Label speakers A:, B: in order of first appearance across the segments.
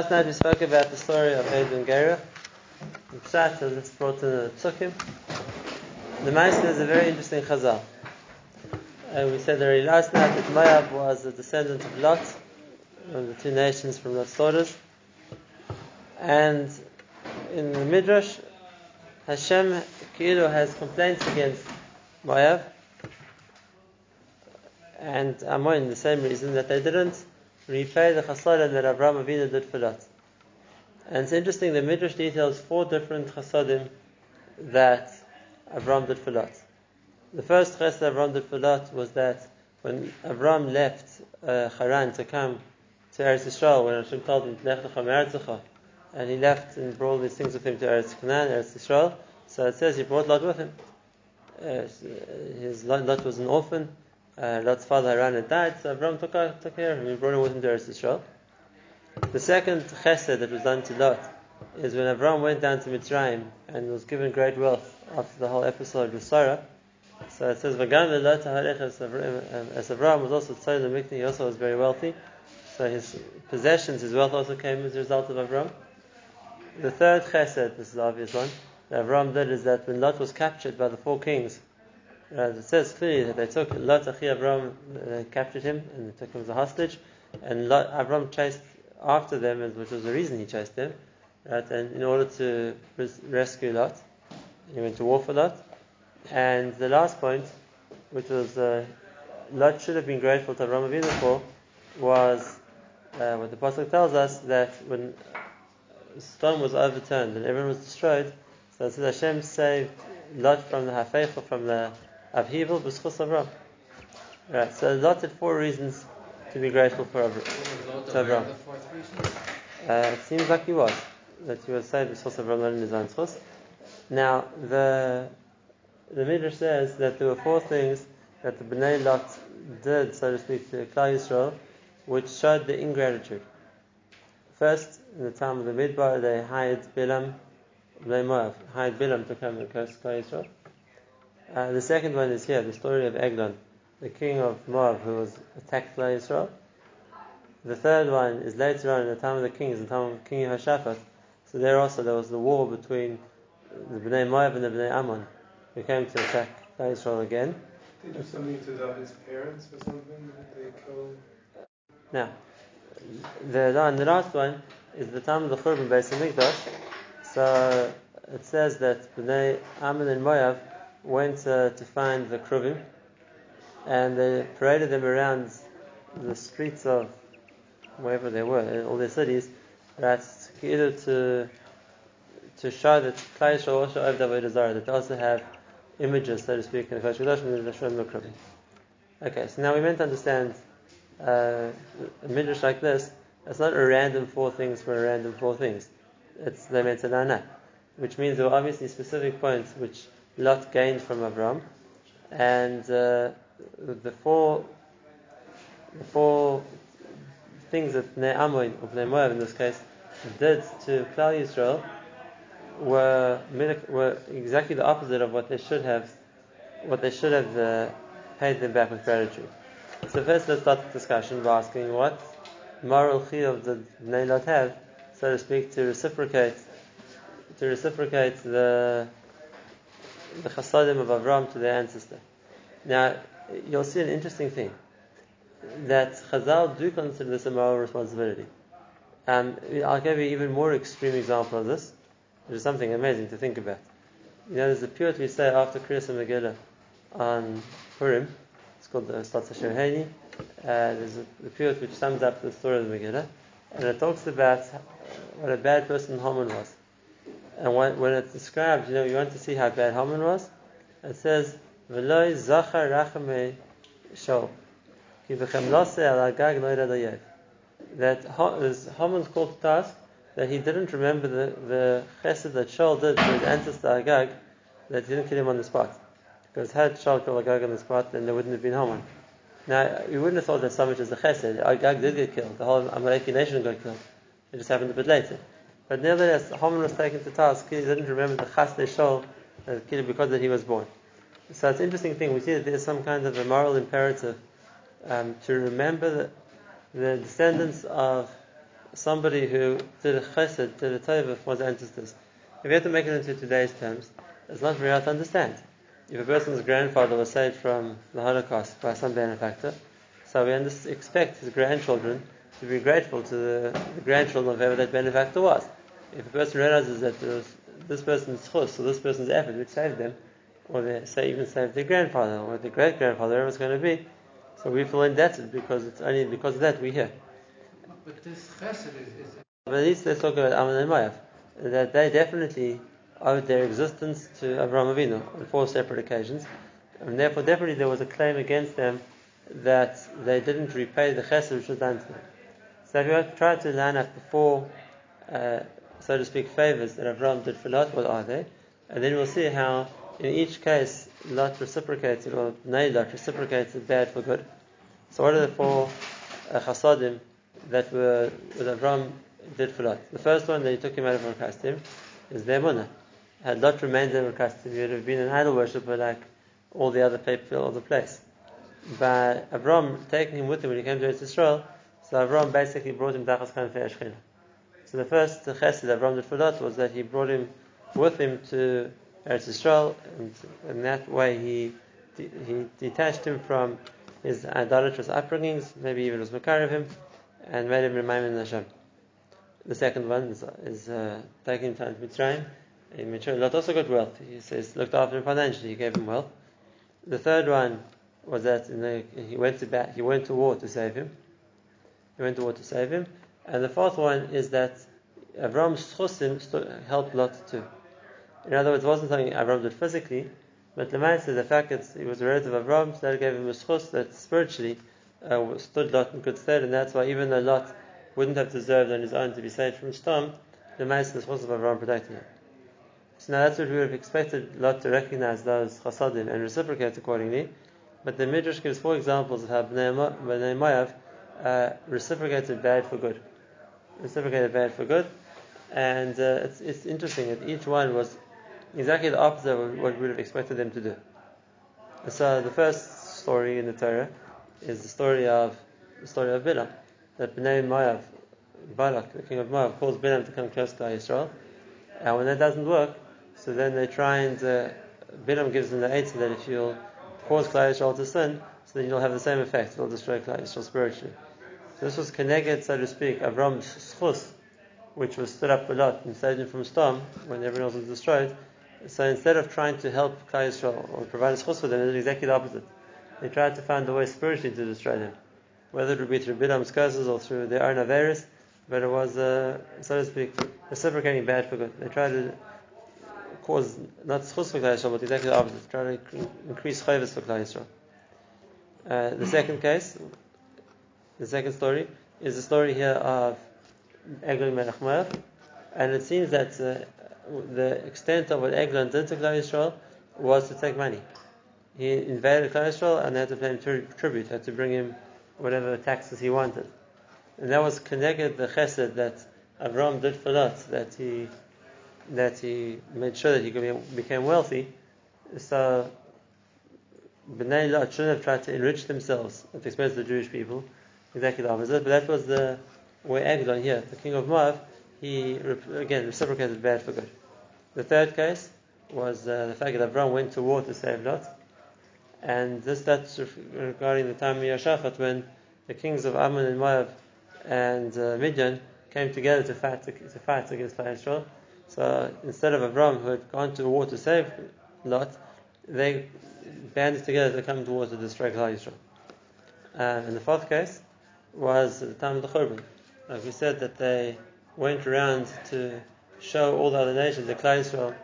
A: Last night we spoke about the story of and Gera. The Pshat as it's brought in the Psukim. The Meister is a very interesting chazal. And we said already last night that Moab was a descendant of Lot, one of the two nations from Lot's daughters. And in the Midrash, Hashem Ki'ilu has complaints against Moab and Ammon, the same reason that they didn't repay the chasadim that Abraham Avinu did for Lot. And it's interesting, the Midrash details four different chasadim that Abraham did for Lot. The first chesed Abraham did for Lot was that when Abraham left uh, Haran to come to Eretz Yisrael, when Hashem told him, Lech lecha and he left and brought all these things with him to Eretz Canaan, Eretz Yisrael, so it says he brought Lot with him. Uh, his Lot was an orphan, uh, Lot's father Haran had died, so Avram took, took care of him. He brought him with him to Eretz Yisrael. The second chesed that was done to Lot is when Avram went down to Mitzrayim and was given great wealth after the whole episode with Sarah. So it says, "V'gam Lot as Avram was also Tzayil Mikni, he also was very wealthy. So his possessions, his wealth also came as a result of Avram. The third chesed, this is the obvious one, that Avram did is that when Lot was captured by the four kings, as it says clearly that they took Lot Achi Avram, uh, captured him and they took him as a hostage, and Lot, Avram chased after them, which was the reason he chased them, right? And in order to rescue Lot, he went to war for Lot. And the last point, which was uh, Lot should have been grateful to Avram Avinu for, was uh, what the Pasuk tells us that when stone was overturned and everyone was destroyed, so it says Hashem saved Lot from the Hafecha, from the Hebel b'schus Avram. Right. So lots of four reasons to be grateful for Avram. Uh, it seems like he was that he was saved b'schus Avram not in his own schus. Now the the Midrash says that there were four things that the Bnei Lot did, so to speak, to Klal Yisrael, which showed the ingratitude. First, in the time of the Midbar, they hired Bilam, Moab, hired Bilam to come and curse Klal Yisrael. Uh, the second one is here, the story of Eglon, the king of Moab who was attacked by Israel. The third one is later on in the time of the kings, in the time of King Yehoshaphat. So there also there was the war between the Bnei Moab and the Bnei Ammon, who came to attack Israel again.
B: They do something to David's parents or something that they killed.
A: Now, the, and the last one is the time of the Churban Beis Hamikdash. So it says that Bnei Ammon and Moab went uh, to find the Kruvim and they paraded them around the streets of wherever they were, all their cities, right, to to show that Klai also have the Zarah, that they also have images, so to speak, in the Kodesh and the Kruvim. Okay, so now we meant to understand uh, a midrash like this. It's not a random four things for a random four things. It's to know which means there were obviously specific points which Lot gained from Avram, and uh, the four the four things that Bnei Ammon or in this case did to Klal Yisrael were were exactly the opposite of what they should have what they should have uh, paid them back with gratitude. So first, let's start the discussion by asking what moral chiyuv did Bnei Lot have, so to speak, to reciprocate to reciprocate the the chasadim of Avram to their ancestor. Now, you'll see an interesting thing that Chazal do consider this a moral responsibility. Um, I'll give you an even more extreme example of this, which is something amazing to think about. You know, there's a piyut we say after Kriyas and Megillah on Purim. It's called the Stat Shoheni. Uh, there's a, a piyut which sums up the story of the Megillah, and it talks about what a bad person Haman was. And when, when it describes, you know, you want to see how bad Haman was, it says, V'loi zachar rachame shol. Ki v'chem lose al agag noira That Haman's called to task that he didn't remember the, the chesed that Shaul did to his ancestor Agag, that he didn't kill him on the spot. Because had Shaul killed Agag on the spot, then there wouldn't have been Haman. Now, you wouldn't have thought that so much as a chesed. Agag did get killed. The whole Amaleki nation got killed. It just happened a bit later. But nevertheless, Haman was taken to task. He didn't remember the chas shol because that he was born. So it's an interesting thing. We see that there's some kind of a moral imperative um, to remember the, the descendants of somebody who did a chesed, did a tova for one's ancestors. If you have to make it into today's terms, it's not very hard to understand. If a person's grandfather was saved from the Holocaust by some benefactor, so we expect his grandchildren to be grateful to the, the grandchildren of whoever that benefactor was. If a person realizes that there was this person's chus or this person's effort which saved them, or they say even saved their grandfather or their great grandfather, whatever it's going to be, so we feel indebted because it's only because of that we're here.
C: But this chesed is, is
A: But at least let's talk about Ammon and Moav. That they definitely owed their existence to Avraham Avinu on four separate occasions, and therefore definitely there was a claim against them that they didn't repay the chesed which was done to them. So if you try to line up the four, uh, so to speak, favors that Avraham did for Lot, what are they? And then we'll see how in each case Lot reciprocated, or Nay Lot reciprocated bad for good. So what are the four uh, chasadim that were that Avram did for Lot. The first one that he took him out of Ur Kasdim is the Emunah. Had Lot remained in Ur Kasdim, he would have been an idol worshipper like all the other people of the place. By Avram taking him with him when he came to Eretz Yisrael, so Avram basically brought him Dachas Shechina. So the first chesed Avram did for Lot was that he brought him with him to Eretz Yisrael, and in that way he he detached him from his idolatrous upbringings, maybe even was Makar of him, and made him remain in Hashem. The second one is, is uh, taking him to Mitzrayim. In Mitzrayim, Lot also got wealth. He says, looked after him financially, he gave him wealth. The third one was that the, he went to bat, he went to war to save him. He went to war to save him. And the fourth one is that Avram's chusim helped Lot too. In other words, it wasn't something Avram did physically, but said the fact that he was a relative of Avram, so that gave him a schus that spiritually uh, stood Lot in good stead, and that's why even though Lot wouldn't have deserved on his own to be saved from man said the schus of Avram protected him. So now that's what we would have expected Lot to recognize those chasadim and reciprocate accordingly. But the Midrash gives four examples of how Bnei Moav uh, reciprocated bad for good. Reciprocated bad for good. And uh, it's, it's interesting that each one was exactly the opposite of what we would have expected them to do. So the first story in the Torah is the story of the story of Bilam. That Bnei Moav, Balak, the king of Moab, calls Bilam to come close to Israel. And when that doesn't work, so then they try and uh, Bilam gives them the answer that if you'll cause Klal Yisrael to sin, so then you'll have the same effect. It'll destroy Klal Yisrael spiritually. So this was connected, so to speak, Avram's schus, which was stood up a lot and saved him from storm when everyone else was destroyed. So instead of trying to help Klal Yisrael or provide a schus for them, they did exactly the opposite. They tried to find a way spiritually to destroy them, whether it would be through Bilam's curses or through their own Averis, but it was, uh, so to speak, reciprocating bad for good. They tried to cause not schus for Klal Yisrael, but exactly the opposite. Try to increase chayvus for Klal Yisrael. Uh, the second case, the second story, is the story here of Eglon Melech and it seems that uh, the extent of what Eglon did to Klal Yisrael was to take money. He invaded Klal Yisrael and they had to pay him tri- tribute, had to bring him whatever taxes he wanted. And that was connected the chesed that Avram did for Lot, that he that he made sure that he became wealthy. So Bnei Lot shouldn't have tried to enrich themselves at the expense of the Jewish people. Exactly the opposite. But that was the way Eglon here, the king of Moab, he again reciprocated bad for good. The third case was uh, the fact that Avram went to war to save Lot. And this that's regarding the time of Yehoshaphat when the kings of Ammon and Moab and uh, Midian came together to fight to, to fight against Israel. So instead of Avram, who had gone to war to save Lot, they banded together to come towards war to destroy Klal Yisrael. Uh, and the fourth case was the time of the Churban. Like we said, that they went around to show all the other nations that Klal Yisrael,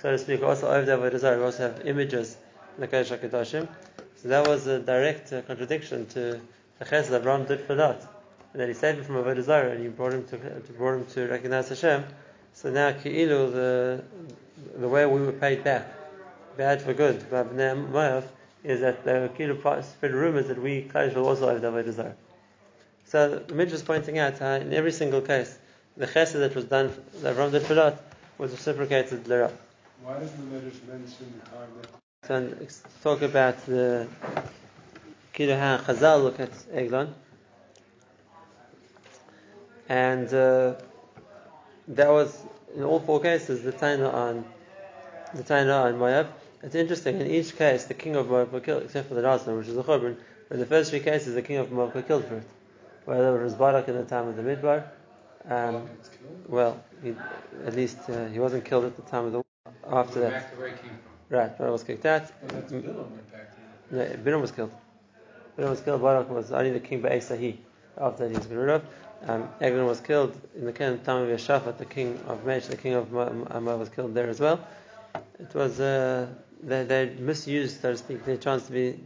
A: so to speak, also over there desire. We also have images in the Kodesh HaKadoshim. So that was a direct uh, contradiction to the chesed that Avram did for Lot. And that he saved him from Avodah Zarah and he brought him to, to brought him to recognize Hashem. So now Ki'ilu, the the way we were paid back, bad for good, by Bnei Moav, is that they were Ki'ilu spread rumors that we Klal Yisrael also have Avodah Zarah. So the Midrash is pointing out how in every single case, the chesed that was done, that Avram did for Lot, was reciprocated Lera.
B: Why does the Midrash mention Karmet?
A: So let's talk about the Kilu how Chazal look at Eglon. and uh, that was in all four cases the Taina on the Taina on Moab. It's interesting. In each case, the king of Moab was killed, except for the last one, which is the. But in the first three cases, the king of Moab was killed for it. Whether it was Balak in the time of the Midbar. Um, well, he, at least uh, he wasn't killed at the time of the after that.
C: Back to where he came from.
A: Right, Balak was kicked out.
B: But that's Bilam went back to
A: No, Bilam was killed. Bilam was killed. Balak was only the king by Esahi. After that, he was got rid of. Um, Eglon was killed in the time of Yehoshaphat, the king of Mesh, the king of Moab was killed there as well. It was uh, they, they misused, so to speak, their chance to be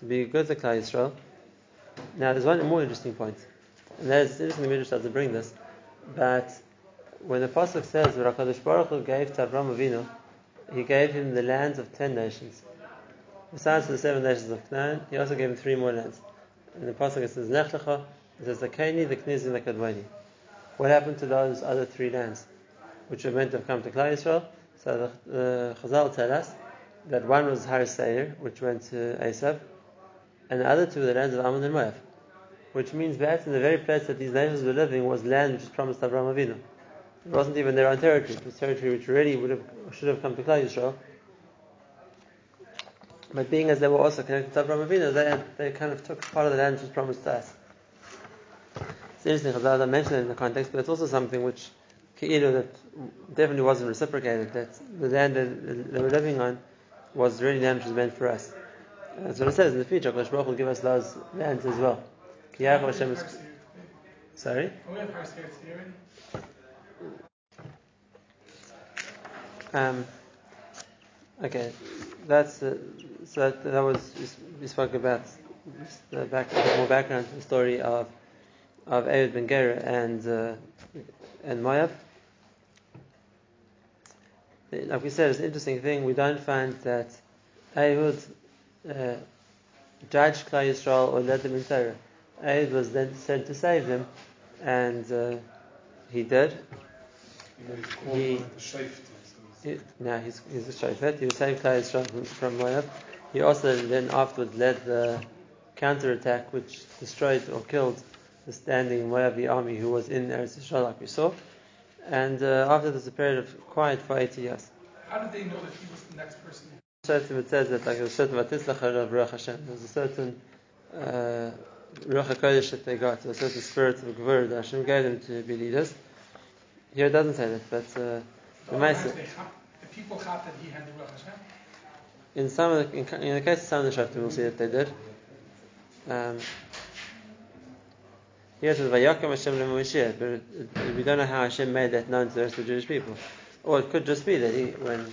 A: to be good to Klal Yisrael. Now, there's one more interesting point, and that is interesting the Midrash doesn't bring this, but when the pasuk says that Hakadosh Baruch Hu gave to Avraham Avinu, he gave him the lands of ten nations. Besides the seven nations of Canaan, he also gave him three more lands. And the pasuk says Lech Lecha, it says the Kaini, the Kniz, and the Kadmoni. What happened to those other three lands, which were meant to have come to Klal Yisrael? So the uh, Chazal tell us that one was Har Seir, which went to Esav, and the other two were the lands of Ammon and Moab, which means that in the very place that these nations were living was land which was promised to Abraham Avinu. It wasn't even their own territory; it was territory which really would have should have come to Klal Yisrael. But being as they were also connected to Abraham Avinu, they, had, they kind of took part of the land which was promised to us. It's interesting, Chazal I mentioned it in the context, but it's also something which Ke'ilu that definitely wasn't reciprocated, that the land that they were living on was really land which was meant for us. That's what it says in the future, Kosh Baruch will give us those lands as well. Yaakov Hashem is- Sorry?
D: We have our stairs here already.
A: Um, okay, that's uh, so that, that was we spoke about the back, more background to the story of of Ehud ben Gera and uh, and Moab. Like we said, it's an interesting thing. We don't find that Ehud uh, judged Klal Yisrael or led them in Torah. Ehud was then sent to save them, and uh, he did.
B: You know, he's called
A: He- He, now he's, he's a shofet. He was saved Klal Yisrael from, from Moab. He also then afterwards led the counterattack which destroyed or killed the standing Moabi army who was in Eretz Yisrael, like we saw. And uh, after there's a period of quiet for 80 years.
D: How did they know that he was the next person?
A: Certain it says that like a certain vatislach of Ruach Hashem. There's a certain uh, Ruach HaKodesh that they got, a certain spirit of Gvur that Hashem gave them to be leaders. Here it doesn't say that, but uh, the Maisa-
D: The people thought that he had the Ruach Hashem.
A: In some of the, in, in the case of some of the Shaftim, we'll see that they did. Um, here it says Vayakim Hashem leMoshiach, but we don't know how Hashem made that known to the rest of the Jewish people. Or it could just be that he, when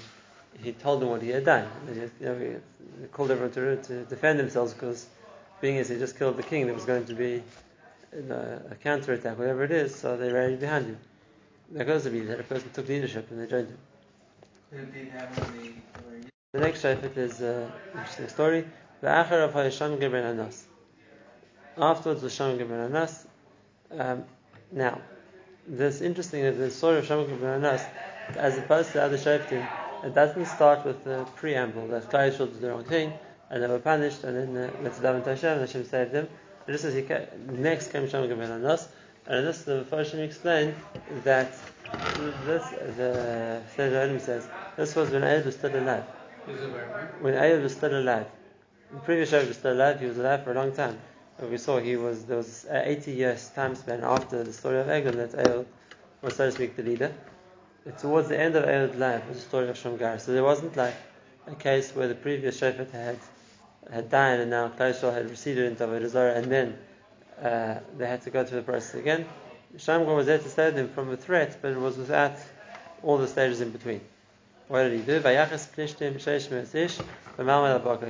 A: he told them what he had done, he, you know, he called everyone to, to defend themselves because, being as he just killed the king, there was going to be you know, a counterattack, whatever it is, so they rallied behind him. That could also be that a person took leadership and they joined him. The next shayfet is an interesting story. Of Hayasham Gebren Anas. Afterwards, was Shamgar ben Anas. Um, now, this interesting that the story of Shamgar ben Anas, as opposed to other shayfetim, it doesn't start with the preamble that Klai Yisrael did the wrong thing and they were punished, and then uh, daven to Hashem and Hashem saved them. But just as he ca- next came Shamgar ben Anas, and this the Mepharshim explained that this the Seder says this was when Ayub was still alive
C: Is
A: when Ayub was still alive. The previous Ayub was still alive, he was alive for a long time. We saw he was there was an 80 years time span after the story of Eglon that Ayub was so to speak the leader. Towards the end of Ayub's life was the story of Shamgar. So there wasn't like a case where the previous Shephet had had died and now Klal Yisrael had receded into Avodah and then uh, they had to go through the process again. Shamgar was there to save them from a threat, but it was without all the stages in between. What did he do?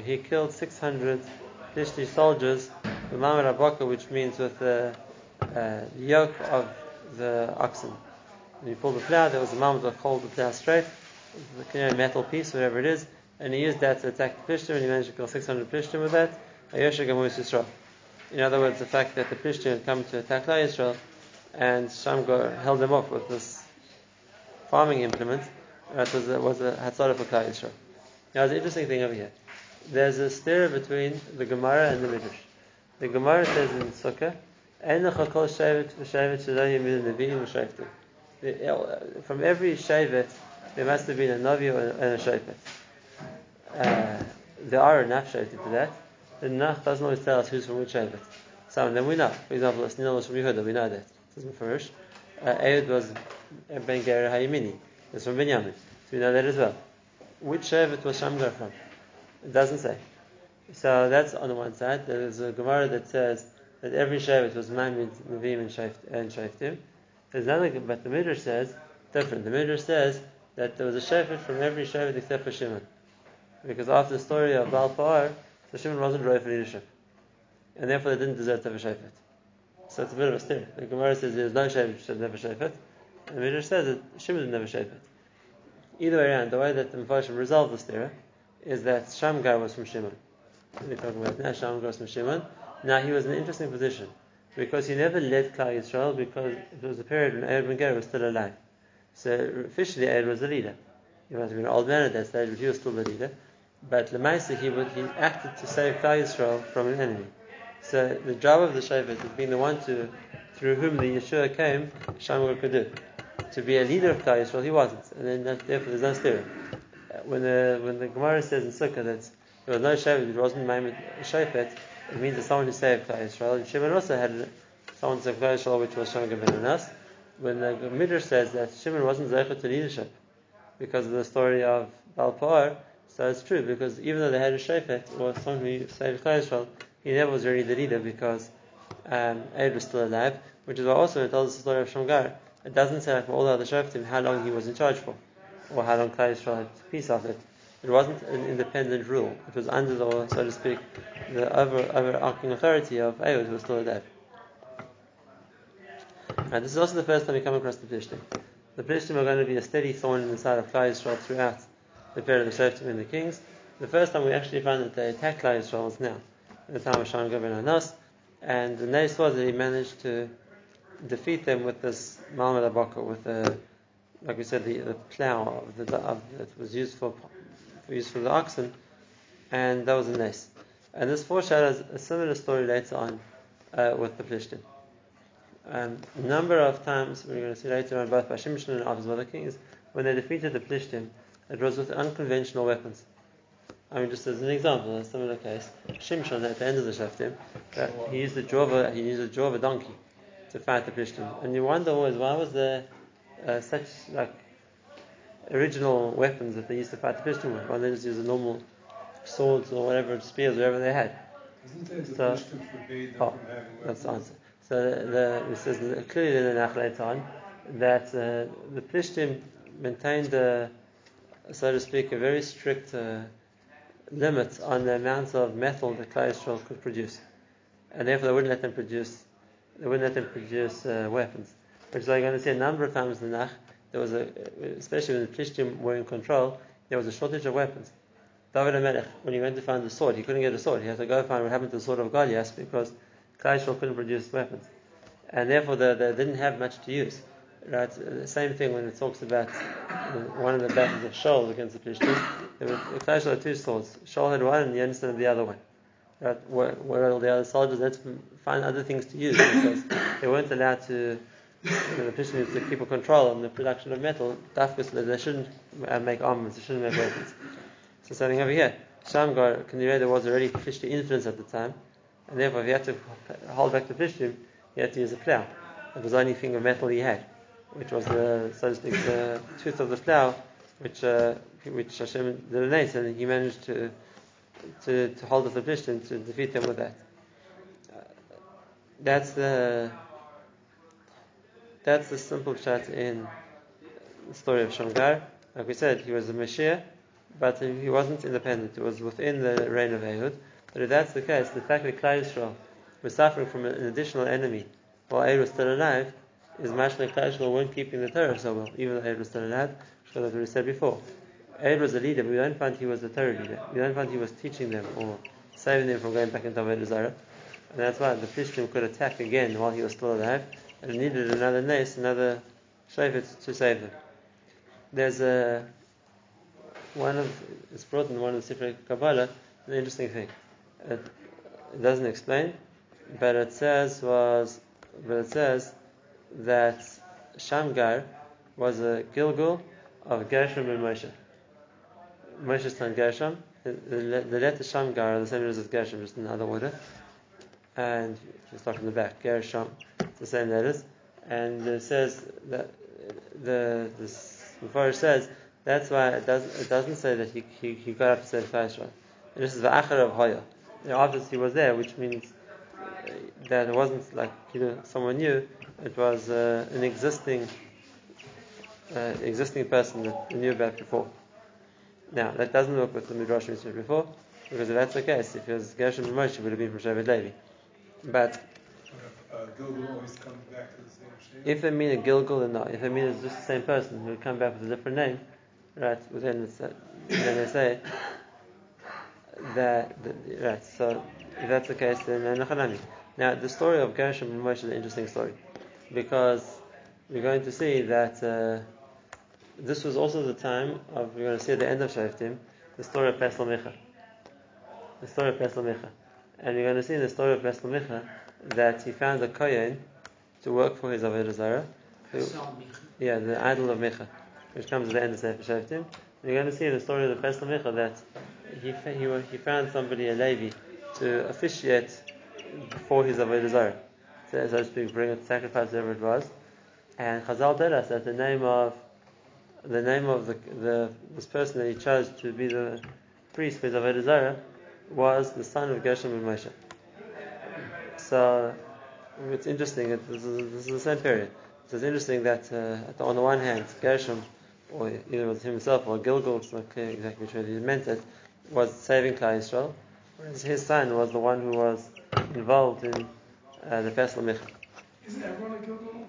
A: He killed 600 Plishti soldiers B'Malmad HaBakar, which means with the uh, yoke of the oxen. When you pull the plow, there was a moment that hold the plow straight, the metal piece, whatever it is, and he used that to attack the Plishtim, and he managed to kill 600 Plishtim with that. In other words, the fact that the Plishtim had come to attack Klal Yisrael, and Shamgar held them off with this farming implement, that was a, was a Hatzara for. Now, an interesting thing over here. There's a stir between the Gemara and the Midrash. The Gemara says in Sukkah, uh, from every Shevet, there must have been a Navi and a Shevet. Uh, there are enough Shevet for that. The Nach doesn't always tell us who's from which Shevet. Some of them we know. For example, Osniel was from Yehuda, we know that. It's uh, uh, from Farish. Ehud was Ben Gera Hayimini, it's from Binyamin. So we know that as well. Which Shevet was Shamgar from? It doesn't say. So that's on the one side. There's a Gemara that says that every Shevet was Mamid, Navim, and Sheftim. There's another, but the Midrash says different. The Midrash says that there was a Shevet from every Shevet except for Shimon. Because after the story of Baal Pa'ar, so Shimon wasn't right for leadership. And therefore they didn't deserve to have a Shevet. So it's a bit of a stare. The Gemara says there's no Shevet should have Shevet. And the Midrash says that Shimon didn't have a Shevet. Either way around, the way that the Mepharshim resolved the stare is that Shamgar was from Shimon. We're talking about now. Now he was in an interesting position because he never led Klal Yisrael because it was a period when Aaron ben Ger was still alive. So officially Aaron was the leader. He must have been an old man at that stage, but he was still the leader. But Lemaisa, he, would, he acted to save Klal Yisrael from an enemy. So the job of the Shevet has been the one to, through whom the Yeshua came, Shamgar could do. To be a leader of Klal Yisrael, he wasn't, and then that, therefore there's no steering. Uh, when the when the Gemara says in Sukkah that there was no Shevet, it wasn't Maimed Shefet, it means that someone who saved Klal Yisrael. And Shimon also had someone saved Klal Yisrael, which was ben Anas. When the Midrash says that Shimon wasn't zeichet to leadership because of the story of Baal Pa'ar, so it's true because even though they had a Shefet or someone who saved Klal Yisrael, he never was really the leader because um, Ed was still alive, which is why also it tells the story of Shamgar, it doesn't say like for all the other Sheftim how long he was in charge for, or how long Klal Yisrael had peace of it. It wasn't an independent rule. It was under the, so to speak, the over, overarching authority of Ehud, who was still alive. And this is also the first time we come across the Plishtim. The Plishtim are going to be a steady thorn in the side of Klal Yisrael throughout the period of the Sheftim and the kings. The first time we actually find that they attacked Klal Yisrael was now, in the time of Shamgar ben Anas, and the news was that he managed to defeat them with this Malmad HaBakar, with the, like we said, the, the plow the, that was used for, for used for the oxen, and that was a nest. And this foreshadows a similar story later on uh, with the Plishtim. Um, a number of times, we're going to see later on, both by Shimshon and others other kings, when they defeated the Plishtim, it was with unconventional weapons. I mean, just as an example, a similar case, Shimshon at the end of the Shaftim, uh, he used the jaw a, he used the jaw of a donkey to fight the Plishtim. And you wonder always, why was there uh, such like original weapons that they used to fight the Plishtim with? Didn't they just use the normal swords or whatever, spears, whatever they had?
B: Isn't there
A: So-
B: Plishtim forbade them
A: Oh, That's the answer. So the, it says clearly in the Nach later on that uh, the Plishtim maintained, uh, so to speak, a very strict uh, limit on the amount of metal that Yisrael could produce, and therefore they wouldn't let them produce, they wouldn't let them produce uh, weapons. Which is like you're going to see a number of times in the Nach. There was a, especially when the Plishtim were in control, there was a shortage of weapons. David HaMelech, when he went to find the sword, he couldn't get a sword. He had to go find what happened to the sword of Goliath because Klal Yisrael couldn't produce weapons, and therefore they, they didn't have much to use. Right? The same thing when it talks about one of the battles of Shaul against the Plishtim. Yisrael had two swords. Shaul had one, and Yonasan had the other one. Right? Where, where all the other soldiers to find other things to use because they weren't allowed to. The Plishtim used to keep a control on the production of metal. Dafkus, they shouldn't uh, make armaments. They shouldn't make weapons. So something over here. Shamgar, there was already Plishtim influence at the time, and therefore if he had to hold back the Plishtim, he had to use a plow. It was the only thing of metal he had, which was the, so to speak, the tooth of the plow, which uh, which Hashem delineates, and he managed to to, to hold up the Plishtim to defeat them with that. Uh, that's the that's the simple chat in the story of Shamgar. Like we said, he was a Mashiach, but he wasn't independent. It was within the reign of Ehud. But if that's the case, the fact that Klal Yisrael was suffering from an additional enemy while Ehud was still alive is much like Klal Yisrael weren't keeping the Torah so well, even though Ehud was still alive, as we said before. Ehud was a leader, but we don't find he was the Torah leader. We don't find he was teaching them or saving them from going back into Avodah Zarah. And that's why the Plishtim could attack again while he was still alive, and needed another nace, another Shevet to save them. There's a one of it's brought in one of the Sifrei Kabbalah, an interesting thing. It, it doesn't explain, but it says was but it says that Shamgar was a Gilgul of Gershom and Moshe. Moshe's son Gershom. The, letter Shamgar are the same letters as Gershom, just in another order. And you start from the back, Gershom, the same letters. And it says that the Mepharsh says that's why it doesn't it doesn't say that he, he, he got up to say the Yisrael. This is the Achar of Hoya. You know, obviously he was there, which means uh, that it wasn't like you know someone new. It was uh, an existing uh, existing person that knew about before. Now that doesn't work with the midrash we said before, because if that's the case, if it was Gershom and Moshe, would have been from Shevet Levi. But
B: Gilgul always comes back to the same shape.
A: if they mean a Gilgul or not, if they mean it's just the same person who come back with a different name, right? Then, uh, then they say that, that right. So if that's the case, then Nachanami. Now the story of Gershom and Moshe is an interesting story because we're going to see that uh, this was also the time of we're going to see at the end of Shaftim the story of Pesel Micha. The story of Pesel Micha, and we're going to see in the story of Pesel Micha that he found a kohen to work for his avodah zarah. who- yeah, the idol of Micha, which comes at the end of Sefer Shoftim. You're going to see in the story of the Pesel Micha that he, he, he found somebody, a Levi, to officiate for his Avodah Zarah. So, so to speak, bring a sacrifice, whatever it was. And Chazal tell us that the name of the name of the, the this person that he chose to be the priest for his Avodah Zarah was the son of Gershom and Moshe. So it's interesting. It, this, is, this is the same period. So it's interesting that uh, on the one hand, Gershom, or either it was himself or Gilgul, it's not clear exactly which way he meant it, was saving Klal Yisrael, whereas his son was the one who was involved in uh, the Pesel Micha.
D: Isn't everyone a Gilgul